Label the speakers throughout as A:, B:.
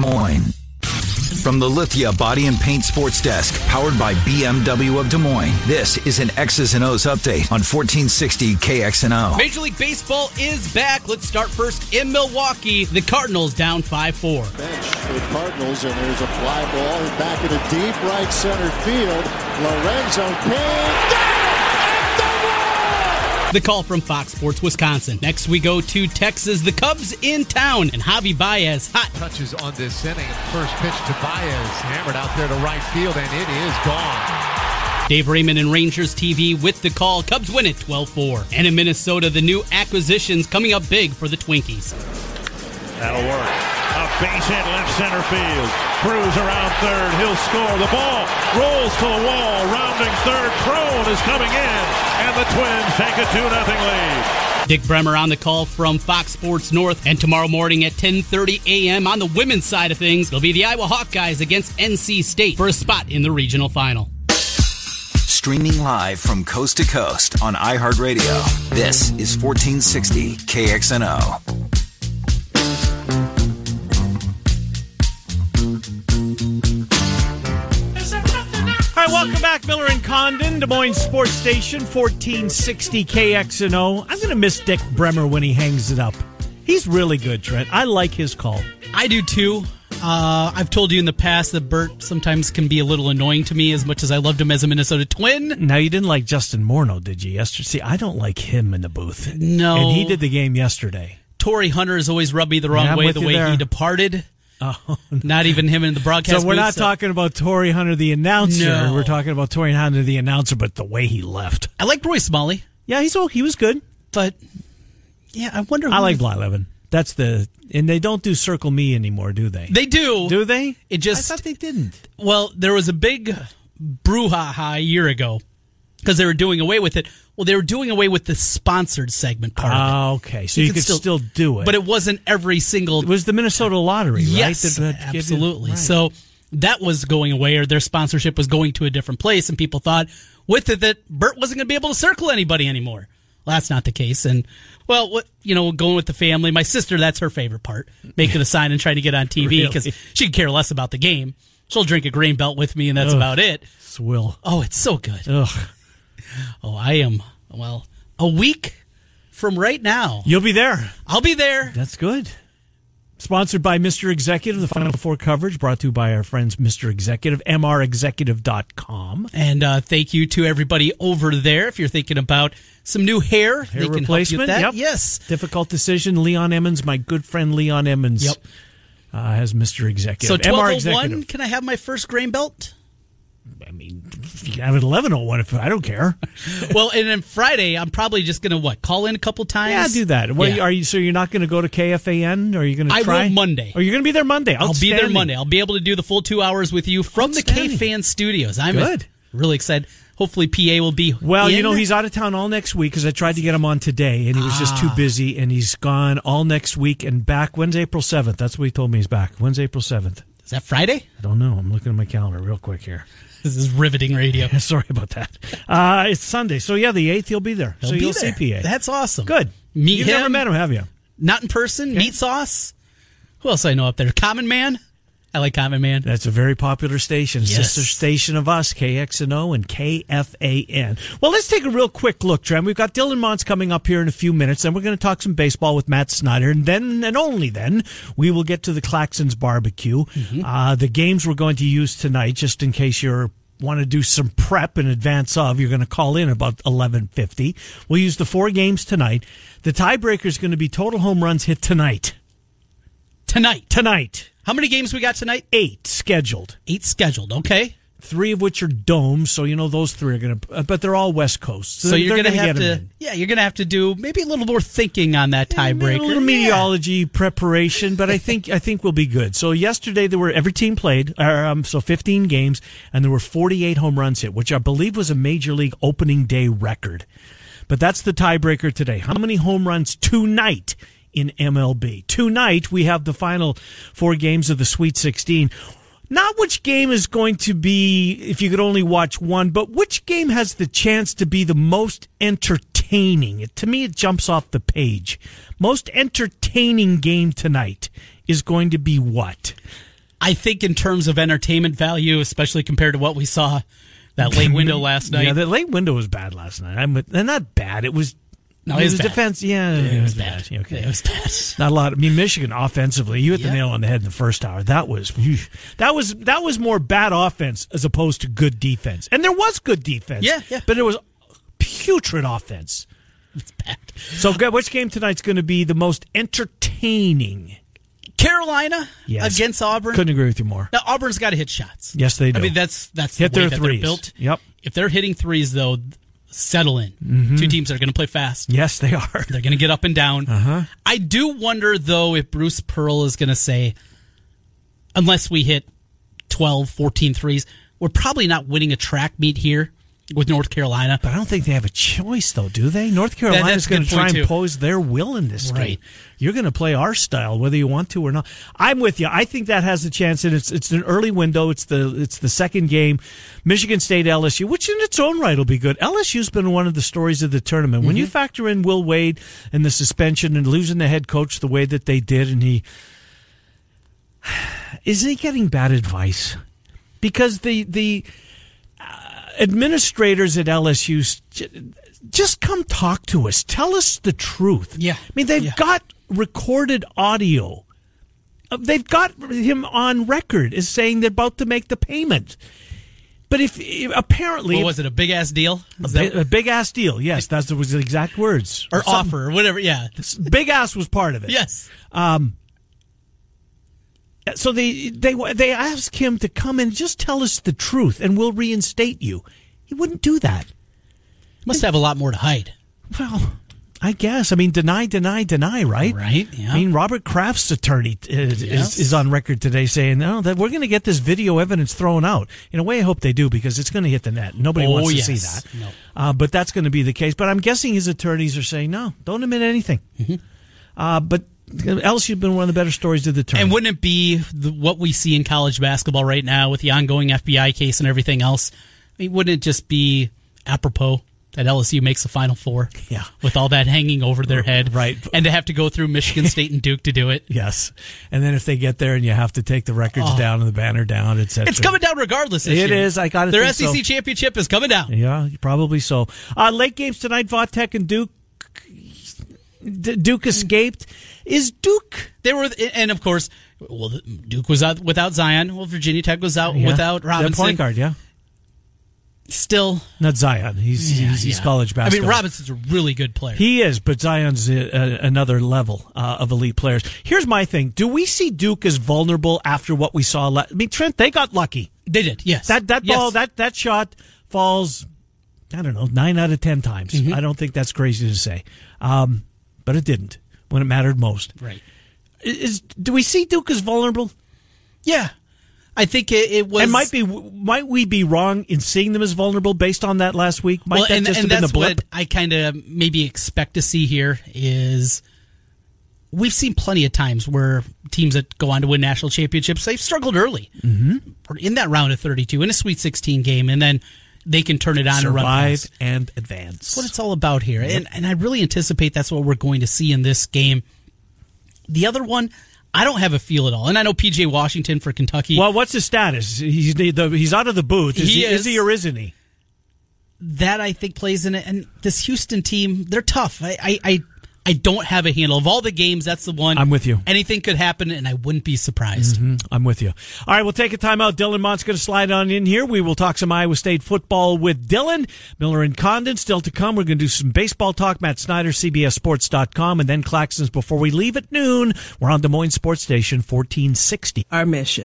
A: Des Moines. From the Lithia Body and Paint Sports Desk, powered by BMW of Des Moines, this is an X's and O's update on 1460 KXNO.
B: Major League Baseball is back. Let's start first in Milwaukee. The Cardinals down 5 4.
C: Bench for the Cardinals, and there's a fly ball back into deep right center field. Lorenzo Cain.
B: The call from Fox Sports Wisconsin. Next, we go to Texas. The Cubs in town, and Javi Baez hot.
D: Touches on this inning. First pitch to Baez, hammered out there to right field, and it is gone.
B: Dave Raymond and Rangers TV with the call. Cubs win it 12 4. And in Minnesota, the new acquisitions coming up big for the Twinkies.
E: That'll work. A base hit left center field. Cruz around third. He'll score. The ball rolls to the wall. Rounding third. Cron is coming in. And the Twins take a 2 0 lead.
B: Dick Bremer on the call from Fox Sports North. And tomorrow morning at 10.30 a.m. on the women's side of things, it'll be the Iowa Hawkeyes against NC State for a spot in the regional final.
A: Streaming live from coast to coast on iHeartRadio. This is 1460 KXNO.
F: All right, welcome back, Miller and Condon, Des Moines Sports Station, 1460 KXNO. I'm going to miss Dick Bremer when he hangs it up. He's really good, Trent. I like his call.
B: I do too. Uh, I've told you in the past that Bert sometimes can be a little annoying to me as much as I loved him as a Minnesota Twin.
F: Now, you didn't like Justin Morneau, did you, yesterday? See, I don't like him in the booth.
B: No.
F: And he did the game yesterday.
B: Torii Hunter has always rubbed me the wrong
F: Yeah,
B: way, the way
F: there.
B: he departed.
F: Oh,
B: Not even him in the broadcast
F: So we're
B: booth,
F: not
B: so-
F: talking about Torii Hunter, the announcer.
B: No.
F: We're talking about Torii Hunter, the announcer, but the way he left.
B: I like Roy Smalley,
F: Yeah, he's he was good.
B: but yeah, I wonder.
F: I
B: like
F: like Blyleven. That's the and they don't do Circle Me anymore, do they?
B: They do.
F: do they?
B: It just
F: I thought they didn't.
B: well, there was a big brouhaha a year ago because they were doing away with it. Well, they were doing away with the sponsored segment part of
F: Ah, okay. So you, could still, do it,
B: but it wasn't every single.
F: It was the Minnesota lottery,
B: yes,
F: right? That- that
B: absolutely.
F: right.
B: So that was going away, or their sponsorship was going to a different place, and people thought with it that Bert wasn't going to be able to circle anybody anymore. Well, that's not the case, and well, what you know, going with the family. My sister, that's her favorite part, making a sign and trying to get on TV because
F: Really?
B: she could care less about the game. She'll drink a grain belt with me, and that's
F: Ugh.
B: about it.
F: Swill.
B: Oh, it's so good.
F: Ugh.
B: Oh, I am well a week from right now.
F: You'll be there.
B: I'll be there.
F: That's good. Sponsored by Mr. Executive, the Final Four coverage brought to you by our friends Mr. Executive, mrexecutive.com.
B: And uh, thank you to everybody over there. If you're thinking about some new hair,
F: Hair replacement.
B: help you with that.
F: Yep.
B: Yes.
F: Difficult decision. Leon Emmons, my good friend Leon Emmons,
B: Yep.
F: uh, has Mr. Executive.
B: So
F: MR
B: 1201,
F: Executive.
B: can I have my first grain belt?
F: I mean, you can have it 1101 if I don't care.
B: well, and then Friday, I'm probably just going to what? Call in a couple times?
F: Yeah, do that. What,
B: Yeah.
F: Are you so you're not going to go to KFAN? Or are you going to
B: I will Monday.
F: Or you're going to be there Monday?
B: I'll be there Monday. I'll be able to do the full two hours with you from the KFAN Studios. I'm
F: Good.
B: really excited. Hopefully, PA will be
F: Well, you know he's out of town all next week because I tried to get him on today and he was just too
B: Ah.
F: busy and he's gone all next week and back. When's April seventh? That's what he told me he's back. When's April seventh?
B: Is that Friday?
F: I don't know. I'm looking at my calendar real quick here.
B: This is riveting radio.
F: Sorry about that. Uh, it's Sunday, so yeah, the eighth he'll be there.
B: He'll
F: so
B: be
F: you'll
B: there.
F: see PA.
B: That's awesome.
F: good.
B: Meet
F: You've
B: him.
F: never met him, have you?
B: Not in person. Meat sauce. Who else I know up there? Common Man. I like Common Man.
F: That's a very popular station,
B: Yes.
F: sister station of us, KXNO and KFAN. Well, let's take a real quick look, Trent. We've got Dylan Montz coming up here in a few minutes, and we're going to talk some baseball with Matt Snyder, and then and only then we will get to the Claxons barbecue. Uh, the games we're going to use tonight, just in case you're want to do some prep in advance of, you're going to call in about 11:50. We'll use the four games tonight. The tiebreaker is going to be total home runs hit tonight.
B: Tonight.
F: Tonight,
B: How many games we got tonight?
F: eight scheduled.
B: Eight scheduled. Okay.
F: three of which are domes, so you know those three are going to, but they're all West Coast.
B: So,
F: they're-
B: you're going to
F: gonna
B: have to, yeah, you're going to have to do maybe a little more thinking on that tiebreaker.
F: A little
B: Yeah.
F: meteorology preparation, but I think I think we'll be good. So yesterday there were every team played, uh, um, so 15 games, and there were 48 home runs hit, which I believe was a major league opening day record. But that's the tiebreaker today. How many home runs tonight in MLB? Tonight we have the final four games of the Sweet 16. Not which game is going to be if you could only watch one, but which game has the chance to be the most entertaining. It, to me, it jumps off the page. Most entertaining game tonight is going to be what?
B: I think in terms of entertainment value, especially compared to what we saw that late window last night.
F: Yeah, the late window was bad last night. I'm and not bad. It was.
B: No,
F: it
B: it was
F: was
B: bad.
F: defense. Yeah,
B: it was bad.
F: Okay,
B: It was bad.
F: Not a lot. I mean, Michigan offensively, you hit the nail on the head in the first hour. That was that was that was more bad offense as opposed to good defense. And there was good defense.
B: Yeah, yeah.
F: But it was putrid offense.
B: It's bad.
F: So, which game tonight's going to be the most entertaining?
B: Carolina
F: Yes.
B: against Auburn.
F: Couldn't agree with you more.
B: Now Auburn's got to hit shots.
F: Yes, they do.
B: I mean, that's that's
F: Hit
B: the way
F: their threes.
B: built.
F: Yep.
B: If they're hitting threes, though, settle in. Two teams that are going to play fast.
F: Yes, they are.
B: They're going to get up and down.
F: Uh-huh.
B: I do wonder, though, if Bruce Pearl is going to say, unless we hit 12, 14 threes, we're probably not winning a track meet here with North Carolina.
F: But I don't think they have a choice, though, do they? North Carolina's
B: that's a
F: going to try and
B: too.
F: pose their will in this
B: Right.
F: game. You're going to play our style, whether you want to or not. I'm with you. I think that has a chance, and it's it's an early window. It's the it's the second game, Michigan State LSU, which in its own right will be good. LSU's been one of the stories of the tournament. When you
B: Mm-hmm.
F: factor in Will Wade and the suspension and losing the head coach the way that they did, and he is he getting bad advice? Because the the administrators at LSU just come talk to us. Tell us the truth.
B: Yeah.
F: I mean, they've
B: Yeah.
F: got recorded audio. Uh, They've got him on record as saying they're about to make the payment. But if, if apparently
B: What was it, a big ass deal?
F: a,
B: that-
F: big ass deal, yes, that was the exact words.
B: or
F: Something-
B: offer, or whatever. Yeah.
F: Big ass was part of it.
B: Yes.
F: So they they they ask him to come and just tell us the truth, and we'll reinstate you. He wouldn't do that.
B: Must have a lot more to hide.
F: Well, I guess. I mean, deny, deny, deny, right?
B: Right, yeah.
F: I mean, Robert Kraft's attorney is,
B: Yes.
F: is, is on record today saying, no, that we're going to get this video evidence thrown out. In a way, I hope they do because it's going to hit the net. Nobody
B: Oh,
F: wants to see that.
B: No.
F: Uh, but that's going to be the case. But I'm guessing his attorneys are saying, no, don't admit anything.
B: Mm-hmm.
F: Uh, but LSU's been one of the better stories of the tournament.
B: And wouldn't it be the, what we see in college basketball right now with the ongoing FBI case and everything else? I mean, wouldn't it just be apropos that LSU makes the Final Four?
F: Yeah.
B: With all that hanging over their head.
F: Right.
B: And to have to go through Michigan State and Duke to do it.
F: Yes. And then if they get there and you have to take the records down and the banner down, etc.
B: Oh. It's coming down regardless
F: It
B: year.
F: is. I gotta
B: Their
F: think
B: SEC
F: so.
B: championship is coming down.
F: Yeah, probably so. Uh, late games tonight, Vautech and Duke. D- Duke escaped. Is Duke?
B: They were, and of course, well, Duke was out without Zion. Well, Virginia Tech was out
F: Yeah.
B: without Robinson.
F: point guard, yeah.
B: Still,
F: Not Zion. He's
B: yeah,
F: he's, he's
B: yeah.
F: college basketball.
B: I mean, Robinson's a really good player.
F: He is, but Zion's uh, uh, another level uh, of elite players. Here's my thing: Do we see Duke as vulnerable after what we saw? La- I mean, Trent, they got lucky.
B: they did, yes.
F: That that
B: Yes.
F: ball, that that shot falls. I don't know, nine out of ten times.
B: Mm-hmm.
F: I don't think that's crazy to say, um, but it didn't when it mattered most.
B: right.
F: Is do we see Duke as vulnerable?
B: Yeah, I think it, it was.
F: and might be might we be wrong in seeing them as vulnerable based on that last week? Might
B: well,
F: that
B: and,
F: just
B: and
F: have been
B: that's
F: the blip?
B: what I kind of maybe expect to see here is we've seen plenty of times where teams that go on to win national championships they've struggled early mm-hmm. in that round of 32 in a Sweet 16 game, and then they can turn it on and run
F: Survive
B: past.
F: and advance.
B: That's what it's all about here. And, and I really anticipate that's what we're going to see in this game. The other one, I don't have a feel at all. And I know PJ Washington for Kentucky.
F: well, what's his status? He's the, he's out of the booth. Is
B: He
F: he, is
B: is.
F: he or isn't he?
B: that I think plays in it. And this Houston team, they're tough. I, I, I, I don't have a handle of all the games. That's the one.
F: I'm with you.
B: Anything could happen, and I wouldn't be surprised. Mm-hmm.
F: I'm with you. All right, we'll take a timeout. Dylan Montz going to slide on in here. We will talk some Iowa State football with Dylan. Miller and Condon still to come. We're going to do some baseball talk. Matt Snyder, CBSSports.com, and then Claxons before we leave at noon. We're on Des Moines Sports Station 1460.
G: Our mission.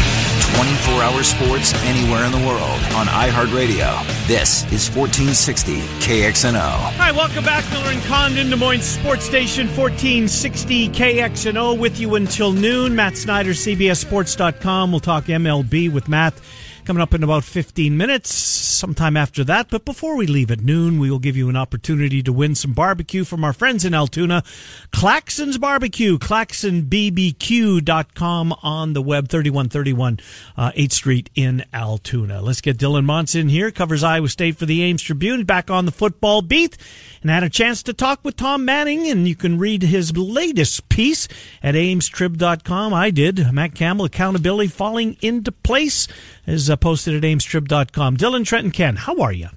A: 24 24 hour sports anywhere in the world on iHeartRadio. This is 1460 KXNO.
F: Right, welcome back. Miller and Condon, Des Moines Sports Station, 1460 KXNO, with you until noon. Matt Snyder, CBSSports.com. We'll talk MLB with Matt coming up in about 15 minutes, sometime after that. But before we leave at noon, we will give you an opportunity to win some barbecue from our friends in Altoona. Claxon's Barbecue, claxonbbq.com on the web, 3131 uh, 8th Street in Altoona. Let's get Dylan Montz in here, covers Iowa State for the Ames Tribune, back on the football beat, and had a chance to talk with Tom Manning, and you can read his latest piece at amestrib.com. I did. Matt Campbell, accountability falling into place is uh, posted at amestrib.com. Dylan Trenton Ken, how are you?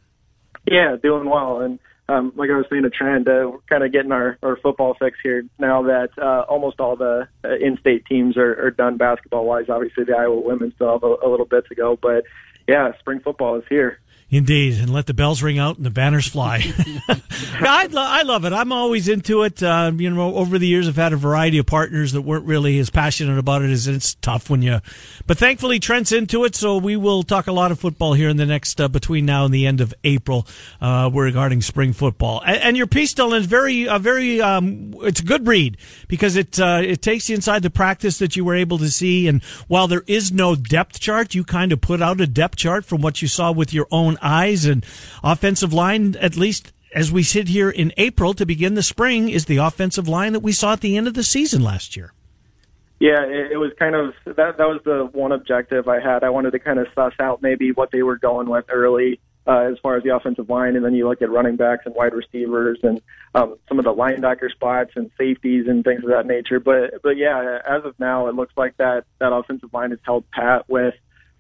H: Yeah, doing well. And um, like I was saying to Trent, uh, we're kind of getting our, our football fix here now that uh, almost all the uh, in-state teams are, are done basketball-wise. Obviously, the Iowa women still have a, a little bit to go, but yeah, spring football is here.
F: Indeed, and let the bells ring out and the banners fly. I, lo- I love it. I'm always into it. Uh, you know, over the years, I've had a variety of partners that weren't really as passionate about it as it's tough when you. But thankfully, Trent's into it, so we will talk a lot of football here in the next uh, between now and the end of April uh, regarding spring football. And, and your piece, Dylan, is very, uh, very. Um, it's a good read because it uh, it takes you inside the practice that you were able to see, and while there is no depth chart, you kind of put out a depth chart from what you saw with your own eyes and offensive line, at least as we sit here in April to begin the spring, is the offensive line that we saw at the end of the season last year.
H: Yeah, it, was kind of that. That was the one objective I had. I wanted to kind of suss out maybe what they were going with early, uh, as far as the offensive line, and then you look at running backs and wide receivers and um, some of the linebacker spots and safeties and things of that nature. But but yeah, as of now, it looks like that that offensive line is held pat with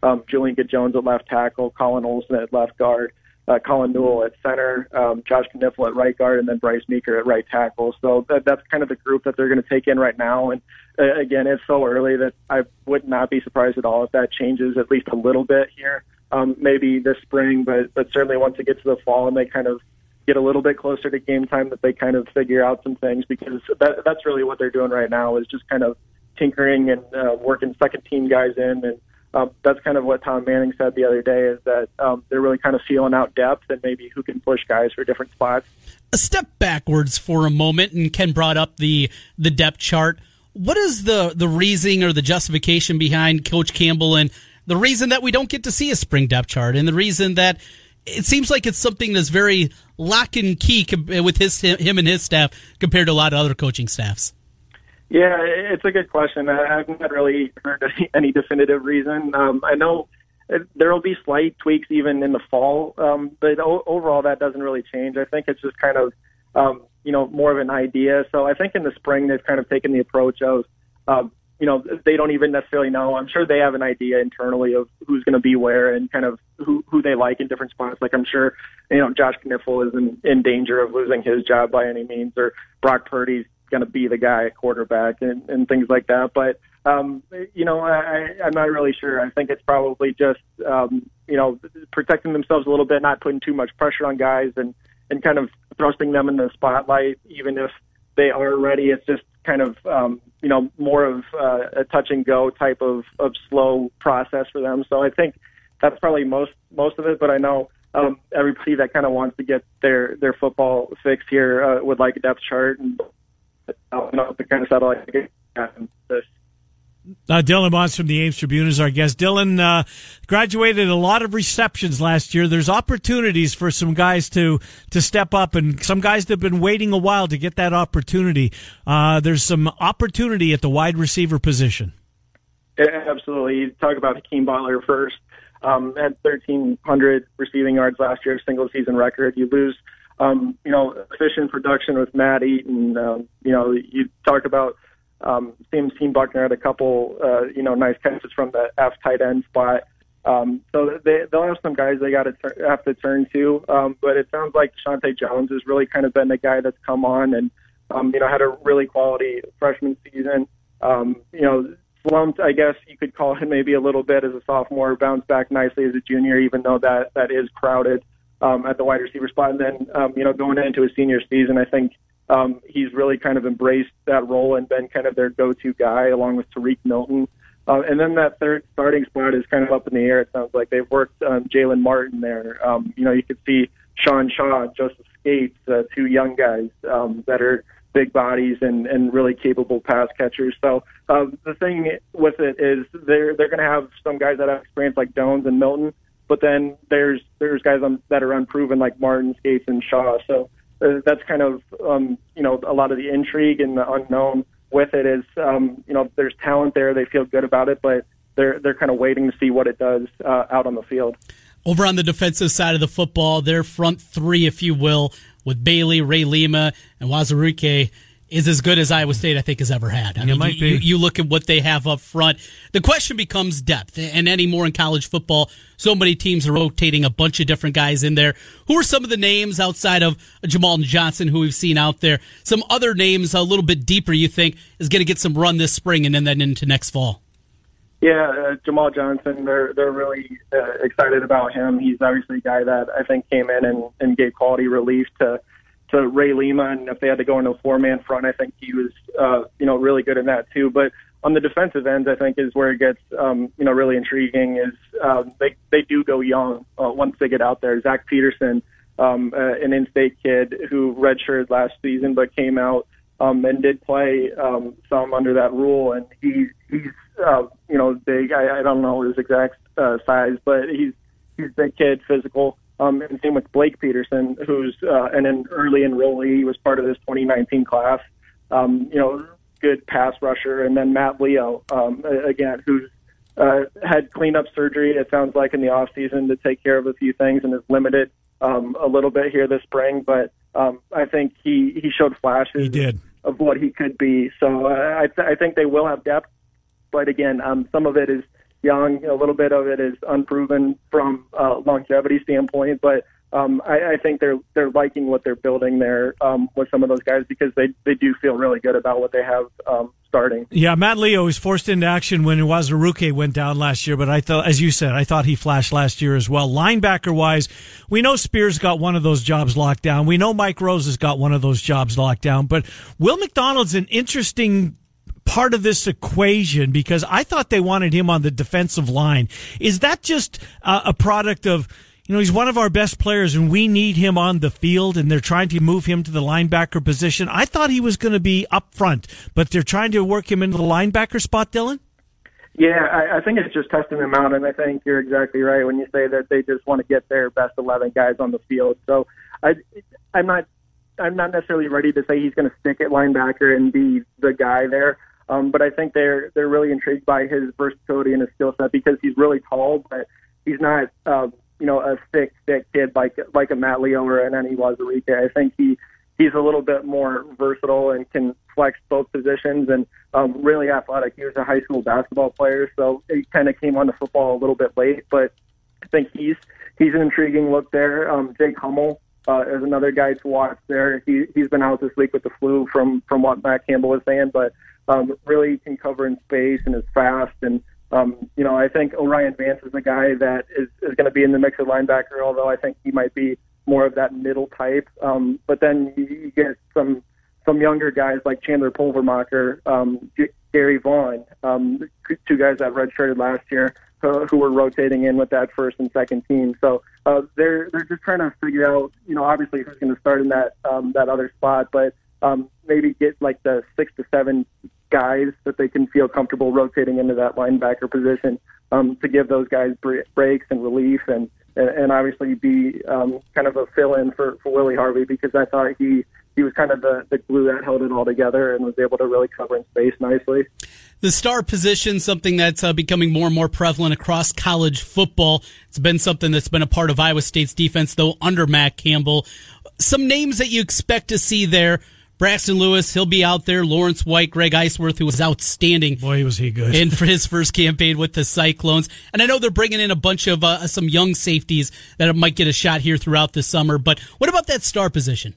H: um, Julian Good Jones at left tackle, Colin Olson at left guard, uh, Colin Newell at center, um, Josh Knipfel at right guard, and then Bryce Meeker at right tackle. So that, that's kind of the group that they're going to take in right now. And uh, again, it's so early that I would not be surprised at all if that changes at least a little bit here, um, maybe this spring. But but certainly once it gets to the fall and they kind of get a little bit closer to game time, that they kind of figure out some things because that, that's really what they're doing right now is just kind of tinkering and uh, working second team guys in and um, that's kind of what Tom Manning said the other day is that um, they're really kind of feeling out depth and maybe who can push guys for different spots.
B: A step backwards for a moment, and Ken brought up the the depth chart. What is the the reasoning or the justification behind Coach Campbell and the reason that we don't get to see a spring depth chart and the reason that it seems like it's something that's very lock and key with his him and his staff compared to a lot of other coaching staffs?
H: Yeah, it's a good question. I haven't really heard any, definitive reason. Um, I know there will be slight tweaks even in the fall, um, but o- overall that doesn't really change. I think it's just kind of um, you know more of an idea. So I think in the spring they've kind of taken the approach of um, you know they don't even necessarily know. I'm sure they have an idea internally of who's going to be where and kind of who who they like in different spots. Like I'm sure you know Josh Knipfel is in, in danger of losing his job by any means, or Brock Purdy's going to be the guy at quarterback and, and things like that. But um, you know, I, I'm not really sure. I think it's probably just um, you know protecting themselves a little bit, not putting too much pressure on guys, and and kind of thrusting them in the spotlight, even if they are ready. It's just kind of um, you know more of uh, a touch and go type of of slow process for them. So I think that's probably most most of it. But I know um, everybody that kind of wants to get their their football fixed here uh, would like a depth chart and uh,
F: Dylan Montz from the Ames Tribune is our guest. Dylan uh, graduated a lot of receptions last year. There's opportunities for some guys to to step up, and some guys that have been waiting a while to get that opportunity. Uh, there's some opportunity at the wide receiver position.
H: Yeah, absolutely. You talk about Hakeem Butler first. Um, had 1,300 receiving yards last year, single season record. You lose, um, you know, efficient production with Matt Eaton. Um, you know, you talk about um, Team Buckner had a couple, uh, you know, nice catches from the F tight end spot. Um, so they, they'll have some guys they got to have to turn to. Um, but it sounds like Shante Jones has really kind of been the guy that's come on and, um, you know, had a really quality freshman season. Um, you know, slumped, I guess you could call him maybe a little bit as a sophomore, bounced back nicely as a junior, even though that, that is crowded um, at the wide receiver spot. And then, um, you know, going into his senior season, I think um, he's really kind of embraced that role and been kind of their go-to guy along with Tarique Milton. Uh, and then that third starting spot is kind of up in the air. It sounds like they've worked um, Jalen Martin there. Um, you know, you could see Sean Shaw, Joseph Scates, uh, two young guys um, that are big bodies and, and really capable pass catchers. So uh, the thing with it is they're they're going to have some guys that have experience like Jones and Milton, but then there's there's guys on, that are unproven like Martin, Scates, and Shaw. So uh, that's kind of um, you know a lot of the intrigue and the unknown with it is um, you know there's talent there. They feel good about it, but they're they're kind of waiting to see what it does uh, out on the field.
B: Over on the defensive side of the football, their front three, if you will, with Bailey, Ray Lima, and Wazirike is as good as Iowa State, I think, has ever had. I mean,
F: might
B: you,
F: be.
B: you look at what they have up front. The question becomes depth, and anymore in college football, so many teams are rotating a bunch of different guys in there. Who are some of the names outside of Jamahl Johnson who we've seen out there? Some other names a little bit deeper you think is going to get some run this spring and then into next fall?
H: Yeah, uh, Jamahl Johnson. They're they're really uh, excited about him. He's obviously a guy that I think came in and, and gave quality relief to to Ray Lima, and if they had to go into a four man front, I think he was uh, you know really good in that too. But on the defensive end, I think is where it gets um, you know really intriguing. Is um, they they do go young uh, once they get out there. Zach Peterson, um, uh, an in-state kid who redshirted last season but came out um, and did play um, some under that rule, and he he's uh, you know big. I, I don't know his exact uh, size, but he's he's a big kid, physical. Um, and same with Blake Peterson, who's uh, an, an early enrollee. He was part of this 2019 class. Um, you know, good pass rusher, and then Matt Leo, um, again, who's uh, had cleanup surgery. It sounds like in the off season to take care of a few things, and is limited um, a little bit here this spring. But um, I think he he showed flashes
F: He did.
H: of what he could be. So uh, I, th- I think they will have depth, but again, um, some of it is young, a little bit of it is unproven from uh, longevity standpoint. But um, I, I think they're they're liking what they're building there um, with some of those guys because they they do feel really good about what they have um, starting.
F: Yeah, Matt Leo was forced into action when Wazaruke went down last year, but I thought, as you said, I thought he flashed last year as well. Linebacker wise, we know Spears got one of those jobs locked down. We know Mike Rose has got one of those jobs locked down, but Will McDonald's an interesting part of this equation because I thought they wanted him on the defensive line. Is that just uh, a product of you know, he's one of our best players and we need him on the field and they're trying to move him to the linebacker position. I thought he was going to be up front, but they're trying to work him into the linebacker spot, Dylan?
H: Yeah, I, I think it's just testing them out, and I think you're exactly right when you say that they just want to get their best 11 guys on the field. So I, I'm not, I'm not necessarily ready to say he's going to stick at linebacker and be the guy there. Um, but I think they're they're really intrigued by his versatility and his skill set because he's really tall, but he's not, uh, you know, a thick, thick kid like like a Matt Leo or an Enyi Uwazurike. I think he he's a little bit more versatile and can flex both positions and um, really athletic. He was a high school basketball player, so he kind of came onto football a little bit late, but I think he's he's an intriguing look there. Um, Jake Hummel uh, is another guy to watch there. He he's been out this week with the flu from from what Matt Campbell was saying, but um, really can cover in space and is fast. And um, you know, I think O'Rien Vance is the guy that is is going to be in the mix of linebacker. Although I think he might be more of that middle type. Um, but then you, you get some some younger guys like Chandler Pulvermacher, um, Gary Vaughn, um, two guys that redshirted last year uh, who were rotating in with that first and second team. So uh, they're they're just trying to figure out, you know, obviously who's going to start in that um, that other spot, but um, maybe get like the six to seven guys that they can feel comfortable rotating into that linebacker position um, to give those guys breaks and relief and and, obviously be um, kind of a fill-in for, for Willie Harvey because I thought he he was kind of the, the glue that held it all together and was able to really cover in space nicely.
B: The star position, something that's uh, becoming more and more prevalent across college football. It's been something that's been a part of Iowa State's defense, though, under Matt Campbell. Some names that you expect to see there. Braxton Lewis, he'll be out there. Lawrence White, Greg Eisworth, who was outstanding.
F: Boy, was he good.
B: in for his first campaign with the Cyclones. And I know they're bringing in a bunch of uh, some young safeties that might get a shot here throughout the summer. But what about that star position?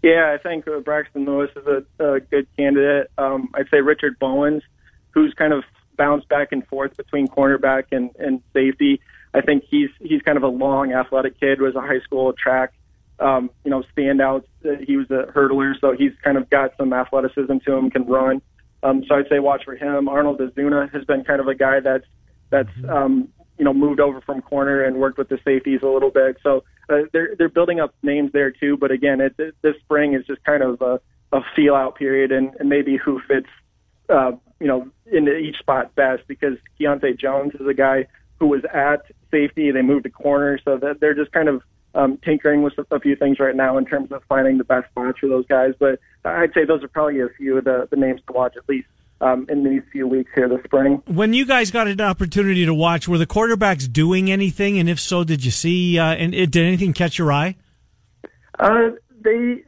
H: Yeah, I think uh, Braxton Lewis is a, a good candidate. Um, I'd say Richard Bowens, who's kind of bounced back and forth between cornerback and, and safety. I think he's he's kind of a long, athletic kid. Was a high school track, um, you know, standout. Uh, He was a hurdler, so he's kind of got some athleticism to him. Can run. Um, so I'd say watch for him. Arnold Azuna has been kind of a guy that's that's um, you know moved over from corner and worked with the safeties a little bit. So uh, they're they're building up names there too. But again, it, it, this spring is just kind of a, a feel out period and, and maybe who fits uh, you know into each spot best because Keontae Jones is a guy who was at safety. They moved to corner, so that they're just kind of um, tinkering with a few things right now in terms of finding the best spots for those guys. But I'd say those are probably a few of the, the names to watch at least um, in these few weeks here this spring.
F: When you guys got an opportunity to watch, were the quarterbacks doing anything? And if so, did you see? Uh, and it, did anything catch your eye?
H: Uh, they,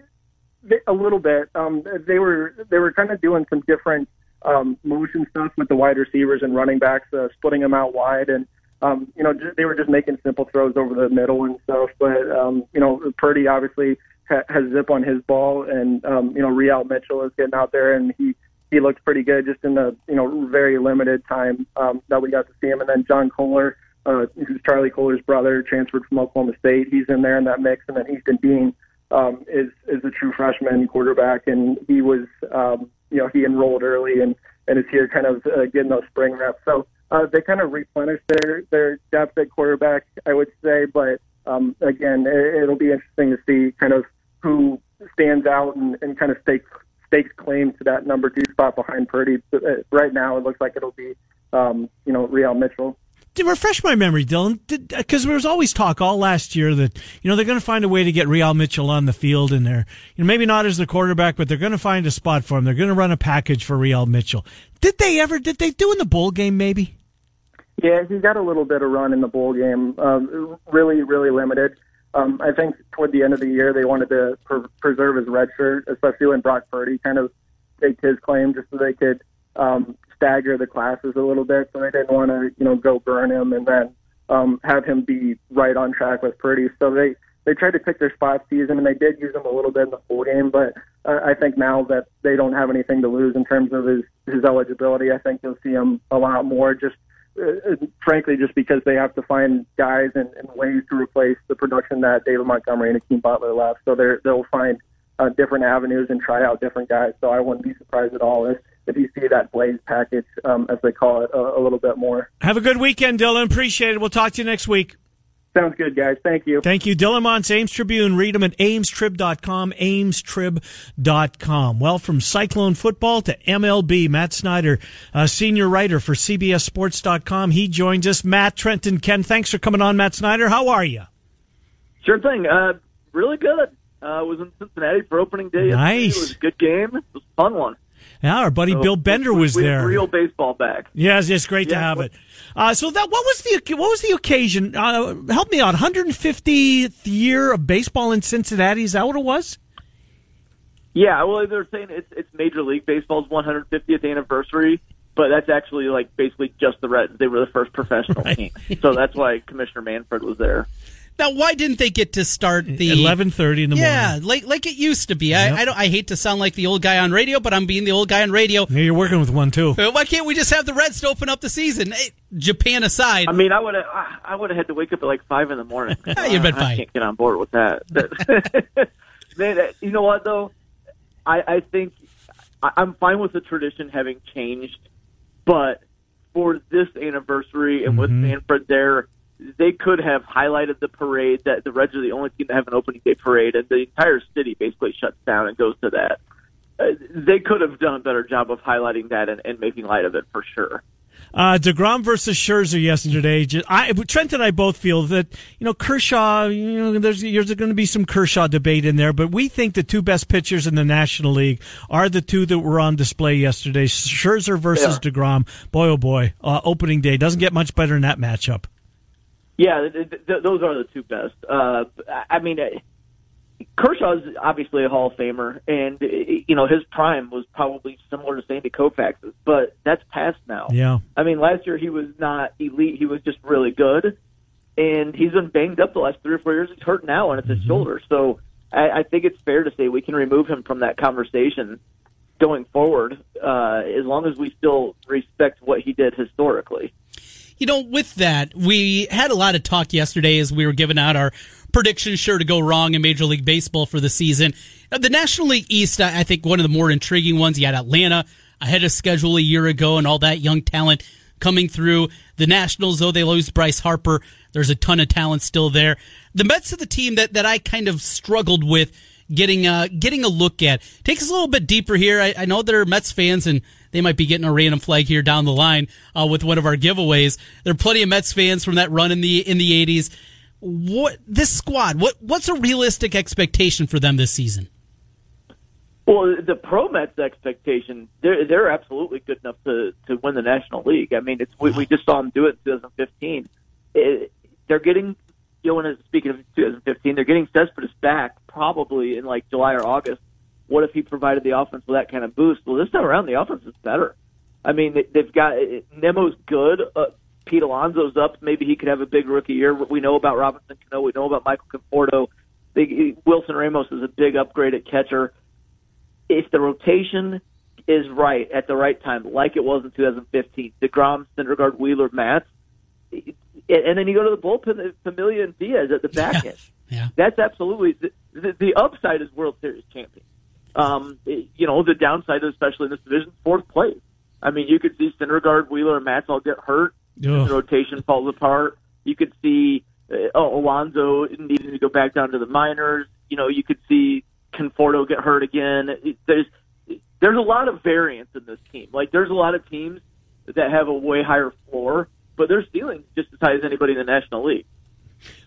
H: they a little bit. Um, they were they were kind of doing some different um, motion stuff with the wide receivers and running backs, uh, splitting them out wide and um, you know, they were just making simple throws over the middle and stuff. But um, you know, Purdy obviously ha- has zip on his ball, and um, you know, Re-al Mitchell is getting out there, and he he looked pretty good just in the you know very limited time um, that we got to see him. And then John Kolar, uh, who's Charlie Kolar's brother, transferred from Oklahoma State. He's in there in that mix, and then Easton Dean um, is is a true freshman quarterback, and he was um, you know he enrolled early and and is here kind of uh, getting those spring reps. So uh, they kind of replenished their their depth at quarterback, I would say. But um, again, it, it'll be interesting to see kind of who stands out and, and kind of stakes stakes claim to that number two spot behind Purdy. But, uh, right now, it looks like it'll be um, you know Re-al Mitchell.
F: To refresh my memory, Dylan, because there was always talk all last year that you know they're going to find a way to get Re-al Mitchell on the field, and they're you know maybe not as the quarterback, but they're going to find a spot for him. They're going to run a package for Re-al Mitchell. Did they ever? Did they do in the bowl game? Maybe.
H: Yeah, he got a little bit of run in the bowl game. Um, really, really limited. Um, I think toward the end of the year they wanted to per- preserve his red shirt, especially when Brock Purdy kind of staked his claim, just so they could um, stagger the classes a little bit. So they didn't want to, you know, go burn him and then um, have him be right on track with Purdy. So they they tried to pick their use him, and they did use him a little bit in the bowl game. But uh, I think now that they don't have anything to lose in terms of his his eligibility, I think you'll see him a lot more. Just frankly, just because they have to find guys and, and ways to replace the production that David Montgomery and Hakeem Butler left. So they'll find uh, different avenues and try out different guys. So I wouldn't be surprised at all if, if you see that blaze package, um, as they call it, a, a little bit more.
F: Have a good weekend, Dylan. Appreciate it. We'll talk to you next week.
H: Sounds good, guys. Thank you.
F: Thank you. Dylan Montz, Ames Tribune. Read them at amestrib.com, amestrib.com. Well, from Cyclone football to MLB, Matt Snyder, uh, senior writer for CBSSports.com. He joins us. Matt, Trenton, Ken, thanks for coming on, Matt Snyder. How are you?
I: Sure thing. Uh, really good. I uh, was in Cincinnati for opening day.
F: Nice.
I: It was a good game. It was a fun one.
F: Yeah, our buddy
I: So,
F: Bill Bender was there.
I: Real baseball back.
F: Yes, it's great to have
I: what-
F: it. Uh, so that what was the what was the occasion? Uh, help me out. 150th year of baseball in Cincinnati. Is that what it was?
I: Yeah, well, they're saying it's it's Major League Baseball's 150th anniversary, but that's actually like basically just the Reds. They were the first professional team, so that's why Commissioner Manfred was there.
B: Now, why didn't they get to start the
F: 11:30 in the
B: yeah,
F: morning.
B: Yeah, like like it used to be?
F: Yep.
B: I, I don't. I hate to sound like the old guy on radio, but I'm being the old guy on radio.
F: Yeah, you're working with one too.
B: Why can't we just have the Reds to open up the season? Japan aside,
I: I mean, I would have I would have had to wake up at like five in the morning.
B: Yeah, you've been
I: I
B: fine.
I: can't get on board with that. Man, you know what though? I, I think I- I'm fine with the tradition having changed, but for this anniversary and with mm-hmm. Manfred there, they could have highlighted the parade that the Reds are the only team to have an opening day parade, and the entire city basically shuts down and goes to that. Uh, they could have done a better job of highlighting that and, and making light of it for sure.
F: Uh, Degrom versus Scherzer yesterday. Just, I, Trent and I both feel that you know Kershaw. You know, there's there's going to be some Kershaw debate in there, but we think the two best pitchers in the National League are the two that were on display yesterday. Scherzer versus Degrom. Boy, oh boy, uh, opening day doesn't get much better than that matchup.
I: Yeah, th- th- those are the two best. Uh, I mean, uh, Kershaw's obviously a Hall of Famer, and uh, you know his prime was probably similar to Sandy Koufax's, but that's past now.
F: Yeah.
I: I mean, last year he was not elite; he was just really good, and he's been banged up the last three or four years. He's hurt now, and it's his shoulder. So I, I think it's fair to say we can remove him from that conversation going forward, uh, as long as we still respect what he did historically.
B: You know, with that, we had a lot of talk yesterday as we were giving out our predictions sure to go wrong in Major League Baseball for the season. Uh, The National League East, I think one of the more intriguing ones. You had Atlanta ahead of schedule a year ago and all that young talent coming through. The Nationals, though they lose Bryce Harper, there's a ton of talent still there. The Mets are the team that, that I kind of struggled with getting uh, getting a look at. Take us a little bit deeper here. I, I know there are Mets fans and they might be getting a random flag here down the line uh, with one of our giveaways. There are plenty of Mets fans from that run in the in the 80s. What this squad? What what's a realistic expectation for them this season?
I: Well, the Pro Mets expectation, they're they're absolutely good enough to to win the National League. I mean, it's we, we just saw them do it in 2015. It, they're getting, you know, speaking of 2015, they're getting Cespedes back probably in like July or August. What if he provided the offense with that kind of boost? Well, this time around, the offense is better. I mean, they, they've got Nimmo's good. Uh, Pete Alonso's up. Maybe he could have a big rookie year. We know about Robinson Cano. We know about Michael Conforto. They, Wilson Ramos is a big upgrade at catcher. If the rotation is right at the right time, like it was in 2015, DeGrom, Syndergaard, Wheeler, Matz, and then you go to the bullpen, Familia and Diaz at the back
B: yeah.
I: end.
B: Yeah.
I: That's absolutely the, the, the upside is World Series champion. Um, you know, the downside, especially in this division, fourth place. I mean, you could see Syndergaard, Wheeler, and Matz all get hurt. The rotation falls apart. You could see uh, oh, Alonso needing to go back down to the minors. You know, you could see Conforto get hurt again. There's there's a lot of variance in this team. Like there's a lot of teams that have a way higher floor, but their ceiling's just as high as anybody in the National League.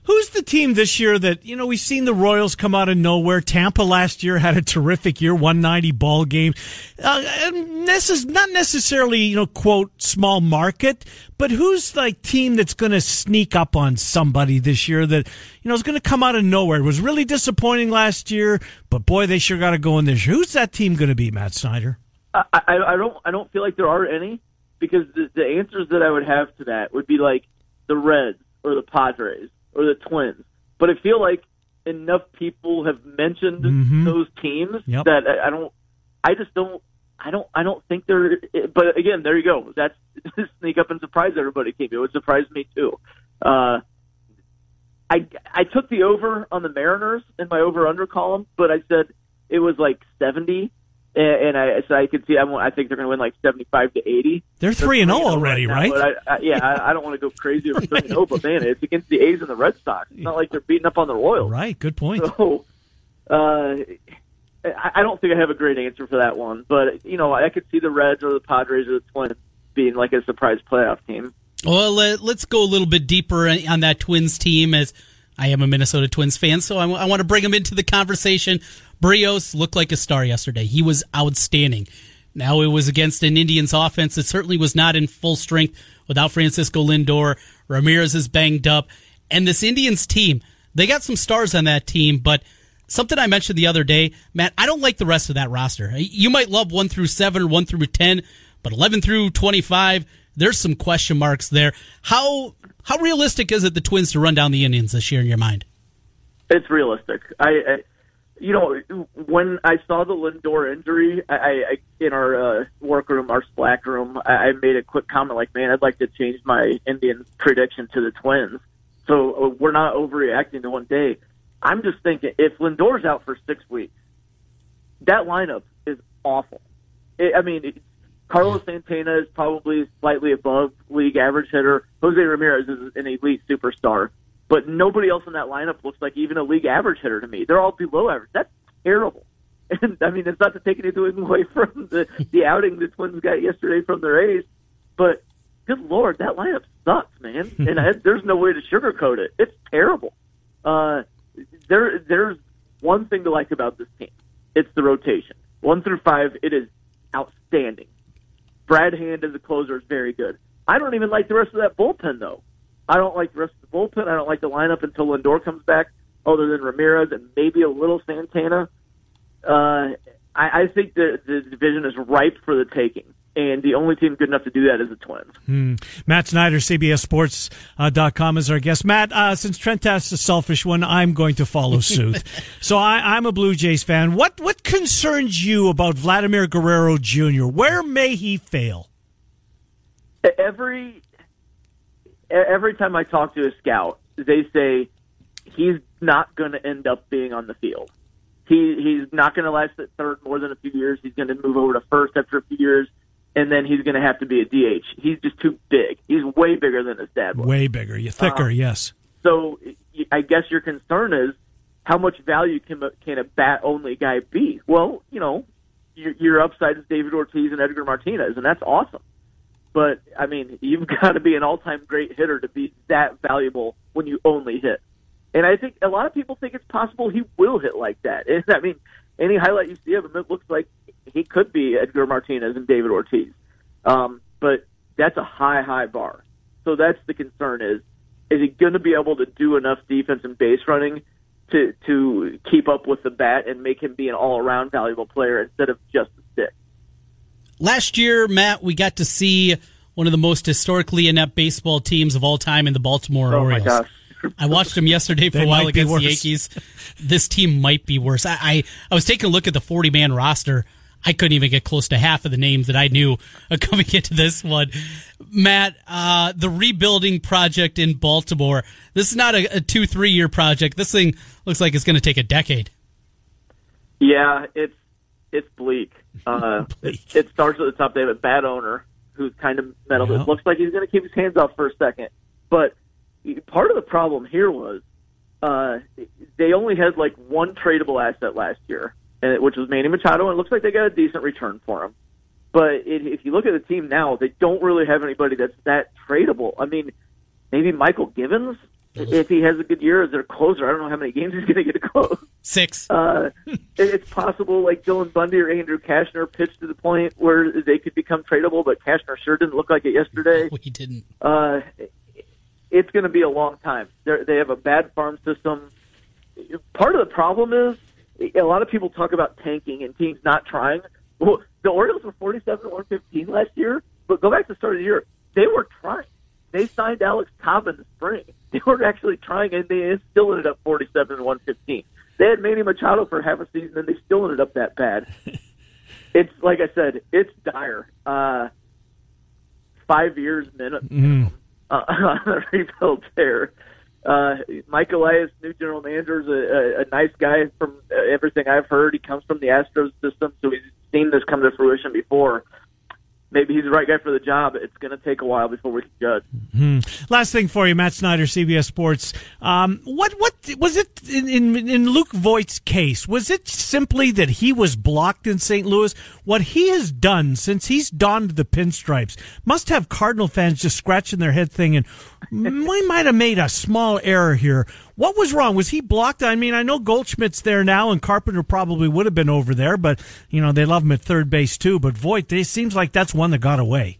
F: Who's the team this year that, you know, we've seen the Royals come out of nowhere. Tampa last year had a terrific year, 190 ball game. Uh, this is not necessarily, you know, quote, small market, but who's like team that's going to sneak up on somebody this year that, you know, is going to come out of nowhere? It was really disappointing last year, but boy, they sure got to go in this year. Who's that team going to be, Matt Snyder?
I: I, I, I don't I don't feel like there are any because the, the answers that I would have to that would be like the Reds or the Padres or the Twins. But I feel like enough people have mentioned
F: Mhm.
I: those teams
F: Yep.
I: that I, I don't. I just don't. I don't. I don't think they're. But again, there you go. That's sneak up and surprise everybody. Came. It would surprise me too. Uh, I I took the over on the Mariners in my over under column, but I said it was like seventy. And and I so I could see. I, want, I think they're going to win like seventy-five to eighty.
F: They're 3 and 0 already,
I: now,
F: right?
I: But I, I, yeah, I, I don't want to go crazy over three and zero. But man, it's against the A's and the Red Sox. It's not like they're beating up on the Royals.
F: Right. Good point.
I: So, uh, I I don't think I have a great answer for that one. But you know, I could see the Reds or the Padres or the Twins being like a surprise playoff team.
B: Well, uh, let's go a little bit deeper on that Twins team as I am a Minnesota Twins fan, so I, w- I want to bring them into the conversation. Berrios looked like a star yesterday. He was outstanding. Now it was against an Indians offense that certainly was not in full strength without Francisco Lindor. Ramirez is banged up. And this Indians team, they got some stars on that team, but something I mentioned the other day, Matt, I don't like the rest of that roster. You might love one through seven or one through 10, but 11 through 25, there's some question marks there. How, how realistic is it the Twins to run down the Indians this year in your mind?
I: It's realistic. I, I you know, when I saw the Lindor injury, I, I in our uh, workroom, our Slack room, I, I made a quick comment like, "Man, I'd like to change my Indian prediction to the Twins." So uh, we're not overreacting to one day. I'm just thinking if Lindor's out for six weeks, that lineup is awful. It, I mean, it, Carlos Santana is probably slightly above league average hitter. Jose Ramirez is an elite superstar, but nobody else in that lineup looks like even a league average hitter to me. They're all below average. That's terrible. And I mean, it's not to take anything away from the the outing the Twins got yesterday from their A's, but good lord, that lineup sucks, man. and I, there's no way to sugarcoat it. It's terrible. Uh, there, there's one thing to like about this team. It's the rotation. One through five, it is outstanding. Brad Hand as a closer is very good. I don't even like the rest of that bullpen though. I don't like the rest of the bullpen. I don't like the lineup until Lindor comes back, other than Ramirez and maybe a little Santana. Uh, I, I think the, the division is ripe for the taking, and the only team good enough to do that is the Twins.
F: Hmm. Matt Snyder, CBSSports.com is our guest. Matt, uh, since Trent asked a selfish one, I'm going to follow suit. so I, I'm a Blue Jays fan. What what concerns you about Vladimir Guerrero Jr.? Where may he fail?
I: Every every time I talk to a scout, they say he's not going to end up being on the field. He he's not going to last at third more than a few years. He's going to move over to first after a few years. and then he's going to have to be a DH. He's just too big. He's way bigger than his dad was.
F: Way bigger, you thicker,
I: Um,
F: yes.
I: So I guess your concern is how much value can a, can a bat only guy be? Well, you know, your, your upside is David Ortiz and Edgar Martinez, and that's awesome. But I mean, you've got to be an all-time great hitter to be that valuable when you only hit. And I think a lot of people think it's possible he will hit like that. And I mean, any highlight you see of him, it looks like he could be Edgar Martinez and David Ortiz. Um, but that's a high, high bar. So that's the concern is, is he going to be able to do enough defense and base running to, to keep up with the bat and make him be an all around valuable player instead of just?
B: Last year, Matt, we got to see one of the most historically inept baseball teams of all time in the Baltimore
I: Oh my
B: Orioles.
I: gosh.
B: I watched them yesterday for
F: They
B: a while against the. Yankees. This team might be worse. I, I I was taking a look at the forty man roster. I couldn't even get close to half of the names that I knew uh, coming into this one. Matt, uh, the rebuilding project in Baltimore. This is not a, a two three year project. This thing looks like it's going to take a decade.
I: Yeah, it's it's bleak. Uh, It, starts at the top. They have a bad owner who's kind of meddled.
F: Yeah.
I: It looks like he's going to keep his hands off for a second. But part of the problem here was uh, they only had like one tradable asset last year, and it- which was Manny Machado, and it looks like they got a decent return for him. But it, if you look at the team now, they don't really have anybody that's that tradable. I mean, maybe Mychal Givens, if he has a good year as their closer. I don't know how many games he's going to get to close.
B: Six.
I: Uh, it's possible like Dylan Bundy or Andrew Cashner pitched to the point where they could become tradable, but Cashner sure didn't look like it yesterday.
B: He didn't.
I: Uh, it's going to be a long time. They're, they have a bad farm system. Part of the problem is a lot of people talk about tanking and teams not trying. Well, the Orioles were 47 to 115 last year, but go back to the start of the year. They were trying. They signed Alex Cobb in the spring. They were actually trying, and they still ended up 47 to 115. They had Manny Machado for half a season, and they still ended up that bad. it's like I said, it's dire. Uh, five years minimum uh, on the rebuild there. Uh, Mike Elias, new general manager, is a, a, a nice guy from everything I've heard. He comes from the Astros system, so he's seen this come to fruition before. Maybe he's the right guy for the job. It's going to take a while before we can judge.
F: Hmm. Last thing for you, Matt Snyder, CBS Sports. Um, what what was it in, in in Luke Voit's case? Was it simply that he was blocked in St. Louis? What he has done since he's donned the pinstripes must have Cardinal fans just scratching their head, thinking, "We might have made a small error here." What was wrong? Was he blocked? I mean, I know Goldschmidt's there now, and Carpenter probably would have been over there, but you know they love him at third base too. But Voit, it seems like that's one that got away.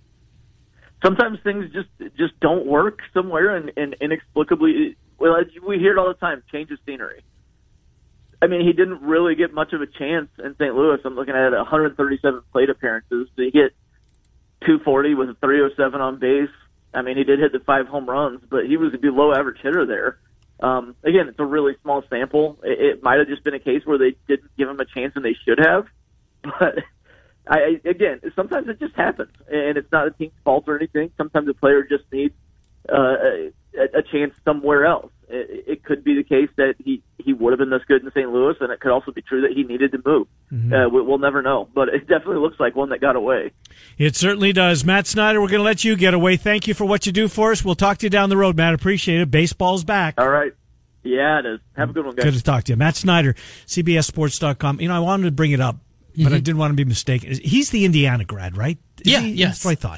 I: sometimes things just just don't work somewhere and, and inexplicably well we hear it all the time change of scenery i mean he didn't really get much of a chance in st louis i'm looking at 137 plate appearances he hit 240 with a 307 on base i mean he did hit the five home runs but he was a below average hitter there um, again it's a really small sample it, it might have just been a case where they didn't give him a chance and they should have but I, again, sometimes it just happens, and it's not a team's fault or anything. Sometimes a player just needs uh, a, a chance somewhere else. It, it could be the case that he he would have been this good in St. Louis, and it could also be true that he needed to move. Uh, we, we'll never know, but it definitely looks like one that got away.
F: It certainly does. Matt Snyder, we're going to let you get away. Thank you for what you do for us. We'll talk to you down the road, Matt. Appreciate it. Baseball's back.
I: All right, yeah, it is. Have a good one, guys.
F: Good to talk to you. Matt Snyder, CBSSports.com. You know, I wanted to bring it up, but I didn't want to be mistaken. He's the Indiana grad, right? Is
B: Yeah,
F: he?
B: yes.
F: That's what I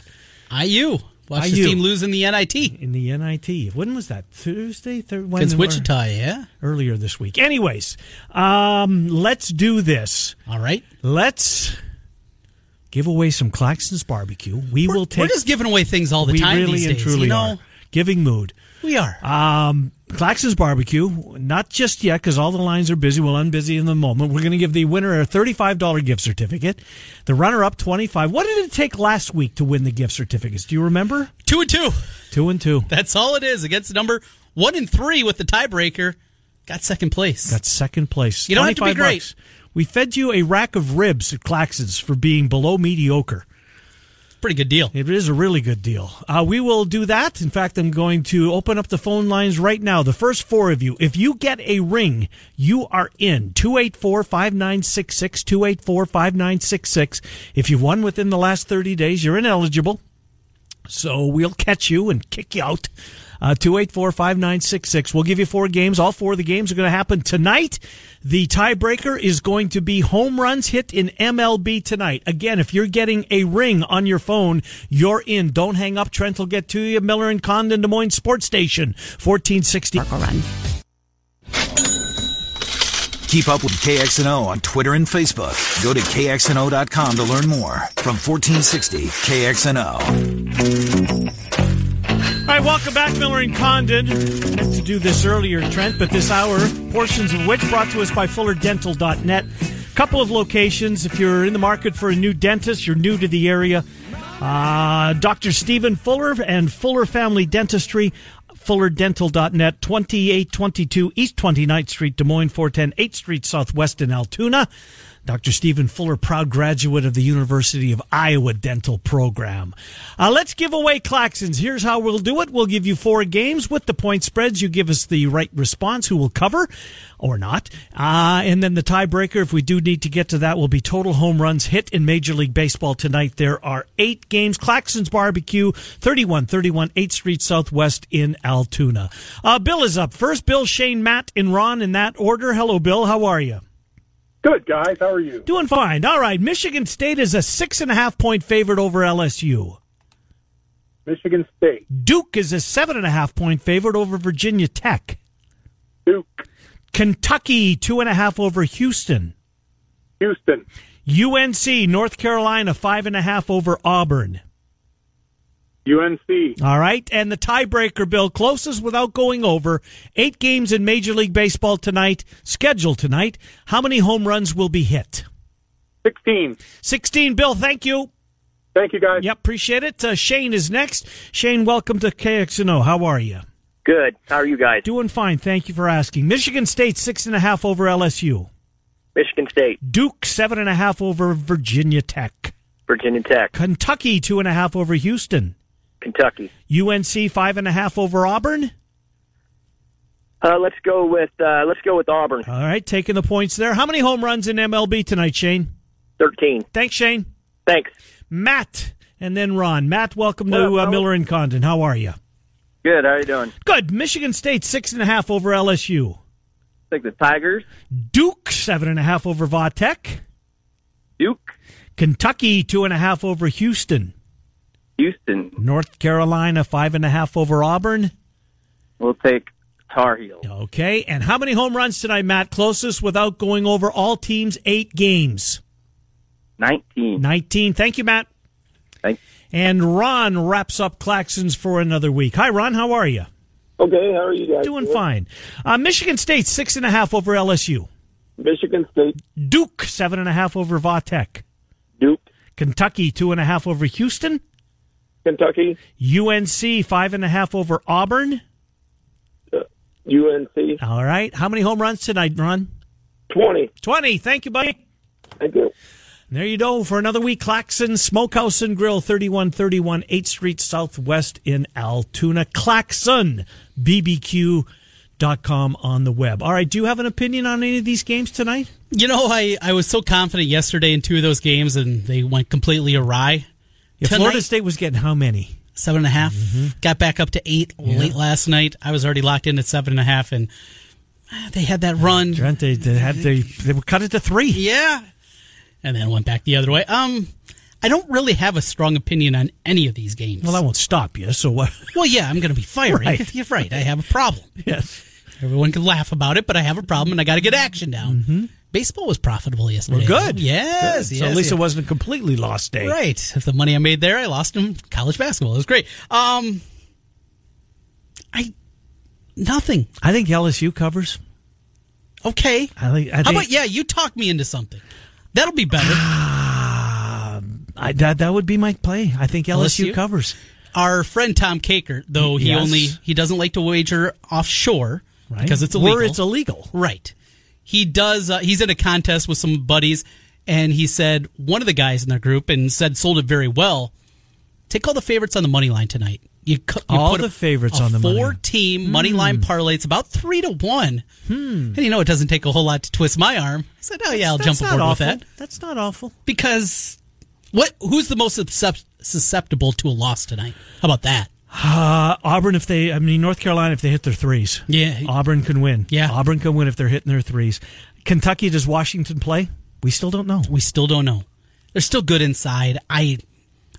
F: thought.
B: IU. Watch the
F: IU.
B: team lose in the NIT
F: In the NIT. When was that? Tuesday? Third, when,
B: against Wichita. Yeah.
F: Earlier this week. Anyways, um, let's do this.
B: All right.
F: Let's give away some Claxton's barbecue. We
B: We're,
F: will take.
B: we're just giving away things all the
F: we
B: time
F: really
B: these
F: and
B: days.
F: truly
B: you know,
F: are. Giving mood.
B: we are.
F: Um, Claxton's Barbecue, not just yet because all the lines are busy. We'll unbusy in the moment. We're going to give the winner a $35 gift certificate. The runner up 25. What did it take last week to win the gift certificates? Do you remember?
B: two and two.
F: Two and two.
B: That's all it is against number one and three with the tiebreaker. Got second place.
F: Got second place.
B: You don't have to be
F: 25
B: great.
F: bucks. We fed you a rack of ribs at Claxton's for being below mediocre.
B: Pretty good deal.
F: It is a really good deal. Uh, we will do that. In fact, I'm going to open up the phone lines right now. The first four of you, if you get a ring, you are in. 284 5966, 284 5966. If you've won within the last 30 days, you're ineligible. So we'll catch you and kick you out. Uh, 284 5966. We'll give you four games. All four of the games are going to happen tonight. The tiebreaker is going to be home runs hit in MLB tonight. Again, if you're getting a ring on your phone, you're in. Don't hang up. Trent will get to you. Miller and Condon, Des Moines Sports Station, 1460.
J: Run.
A: Keep up with KXNO on Twitter and Facebook. Go to KXNO.com to learn more. From 1460 KXNO.
F: All right, welcome back, Miller and Condon. To do this earlier, Trent, but this hour, portions of which brought to us by FullerDental.net. Couple of locations. If you're in the market for a new dentist, you're new to the area. Uh, Dr. Stephen Fuller and Fuller Family Dentistry. FullerDental.net, 2822 East 29th Street, Des Moines, 410 8th Street Southwest in Altoona. Dr. Stephen Fuller, proud graduate of the University of Iowa Dental Program. Uh, let's give away Claxons. Here's how we'll do it. We'll give you four games with the point spreads. You give us the right response, who will cover or not. Uh, and then the tiebreaker, if we do need to get to that, will be total home runs hit in Major League Baseball tonight. There are eight games. Claxons Barbecue, 3131 8th Street Southwest in Altoona. Uh, Bill is up first. Bill, Shane, Matt, and Ron in that order. Hello, Bill. How are you?
K: Good, guys. How are you?
F: Doing fine. All right. Michigan State is a six and a half point favorite over LSU.
K: Michigan State.
F: Duke is a seven and a half point favorite over Virginia Tech.
K: Duke.
F: Kentucky, two and a half over Houston.
K: Houston.
F: UNC, North Carolina, five and a half over Auburn.
K: UNC.
F: All right. And the tiebreaker, Bill, closest without going over. Eight games in Major League Baseball tonight, scheduled tonight. How many home runs will be hit?
K: 16.
F: 16, Bill. Thank you.
K: Thank you, guys.
F: Yep, appreciate it. Uh, Shane is next. Shane, welcome to KXNO. How are you?
L: Good. How are you guys?
F: Doing fine. Thank you for asking. Michigan State, six and a half over LSU.
L: Michigan State.
F: Duke, seven and a half over Virginia Tech.
L: Virginia Tech.
F: Kentucky, two and a half over Houston.
L: Kentucky.
F: UNC, five and a half over Auburn.
L: Uh, let's go with uh, let's go with Auburn.
F: All right, taking the points there. How many home runs in MLB tonight, Shane?
L: Thirteen.
F: Thanks, Shane.
L: Thanks.
F: Matt, and then Ron. Matt, welcome
L: What
F: to
L: up,
F: uh. Miller and Condon. How are you?
L: Good. How are you doing?
F: Good. Michigan State, six and a half over LSU.
L: Think the Tigers.
F: Duke, seven and a half over Vatek.
L: Duke.
F: Kentucky, two and a half over Houston.
L: Houston.
F: North Carolina, five and a half over Auburn.
L: We'll take Tar Heels.
F: Okay. And how many home runs tonight, Matt? Closest without going over all teams' eight games.
L: Nineteen.
F: 19. Thank you, Matt.
L: Thanks.
F: And Ron wraps up Claxons for another week. Hi, Ron. How are you?
K: Okay, how are you guys?
F: Doing fine. Uh, Michigan State, six and a half over LSU.
K: Michigan State.
F: Duke, seven and a half over Vatek.
K: Duke.
F: Kentucky, two and a half over Houston.
K: Kentucky.
F: UNC, five and a half over Auburn.
K: Uh, UNC.
F: All right. How many home runs tonight, Ron?
K: 20.
F: 20. Thank you, buddy.
K: Thank you.
F: There you go for another week. Claxon Smokehouse and Grill, 3131 8th Street Southwest in Altoona. Claxon, BBQ.com on the web. All right. Do you have an opinion on any of these games tonight?
B: You know, I, I was so confident yesterday in two of those games, and they went completely awry.
F: Yeah,
B: Tonight-
F: Florida State was getting how many?
B: Seven and a half. Got back up to eight late last night. I was already locked in at seven and a half, and ah, they had that run.
F: Trent, they, they had they, they cut it to three.
B: Yeah. And then went back the other way. Um, I don't really have a strong opinion on any of these games.
F: Well, I won't stop you. So what?
B: Well, yeah, I'm going to be fiery.
F: Right.
B: You're right. I have a problem.
F: Yes.
B: Everyone can laugh about it, but I have a problem, and I got to get action down. Baseball was profitable yesterday.
F: Well, good.
B: Yes.
F: Good.
B: yes
F: so at least
B: yes.
F: it wasn't a completely lost day.
B: Right. If the money I made there, I lost in college basketball. It was great. Um, I nothing.
F: I think LSU covers.
B: Okay.
F: I think. I
B: How about yeah? You talk me into something. That'll be better.
F: I, that that would be my play. I think LSU,
B: LSU?
F: covers.
B: Our friend Tom Caker, though he
F: Yes.
B: only he doesn't like to wager offshore
F: Right.
B: because it's
F: Where it's illegal.
B: Right. He does. Uh, he's in a contest with some buddies, and he said one of the guys in their group and said sold it very well. Take all the favorites on the money line tonight. You, cu- you
F: All
B: put
F: the
B: a-
F: favorites
B: a
F: on the money
B: four team money line parlay. It's about three to one.
F: Hmm.
B: And you know it doesn't take a whole lot to twist my arm. I said, oh yeah, I'll
F: That's
B: jump aboard with that
F: That's not awful.
B: because what? Who's the most susceptible to a loss tonight? How about that?
F: Uh, Auburn, if they, I mean, North Carolina, if they hit their threes.
B: Yeah.
F: Auburn can win.
B: Yeah.
F: Auburn can win if they're hitting their threes. Kentucky, does Washington play? We still don't know.
B: We still don't know. They're still good inside. I,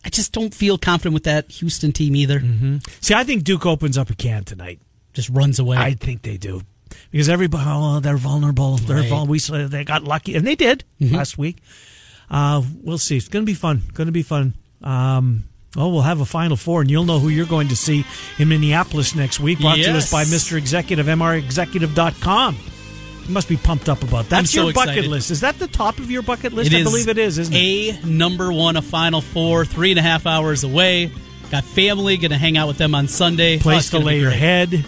B: I just don't feel confident with that Houston team either.
F: Mm-hmm. See, I think Duke opens up a can tonight.
B: Just runs away.
F: I think they do. Because everybody, oh, they're vulnerable. They're
B: Right.
F: vulnerable. We they got lucky, and they did
B: Mhm.
F: last week. Uh, we'll see. It's going to be fun. Going to be fun. Um, oh, we'll have a Final Four, and you'll know who you're going to see in Minneapolis next week. Brought to us by Mr. Executive, mrexecutive.com. You must be pumped up about that. That's
B: so
F: your bucket
B: excited.
F: list. Is that the top of your bucket list?
B: It
F: I believe it is, isn't it?
B: A number one, a Final Four, three and a half hours away. Got family, going to hang out with them on Sunday. Oh,
F: Place
B: it's
F: to lay your head,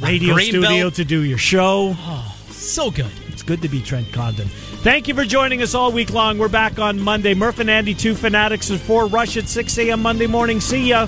F: radio studio
B: Belt.
F: to do your show.
B: Oh, so good.
F: It's good to be Trent Condon. Thank you for joining us all week long. We're back on Monday. Murph and Andy, two fanatics, and four rush at 6 a.m. Monday morning. See ya.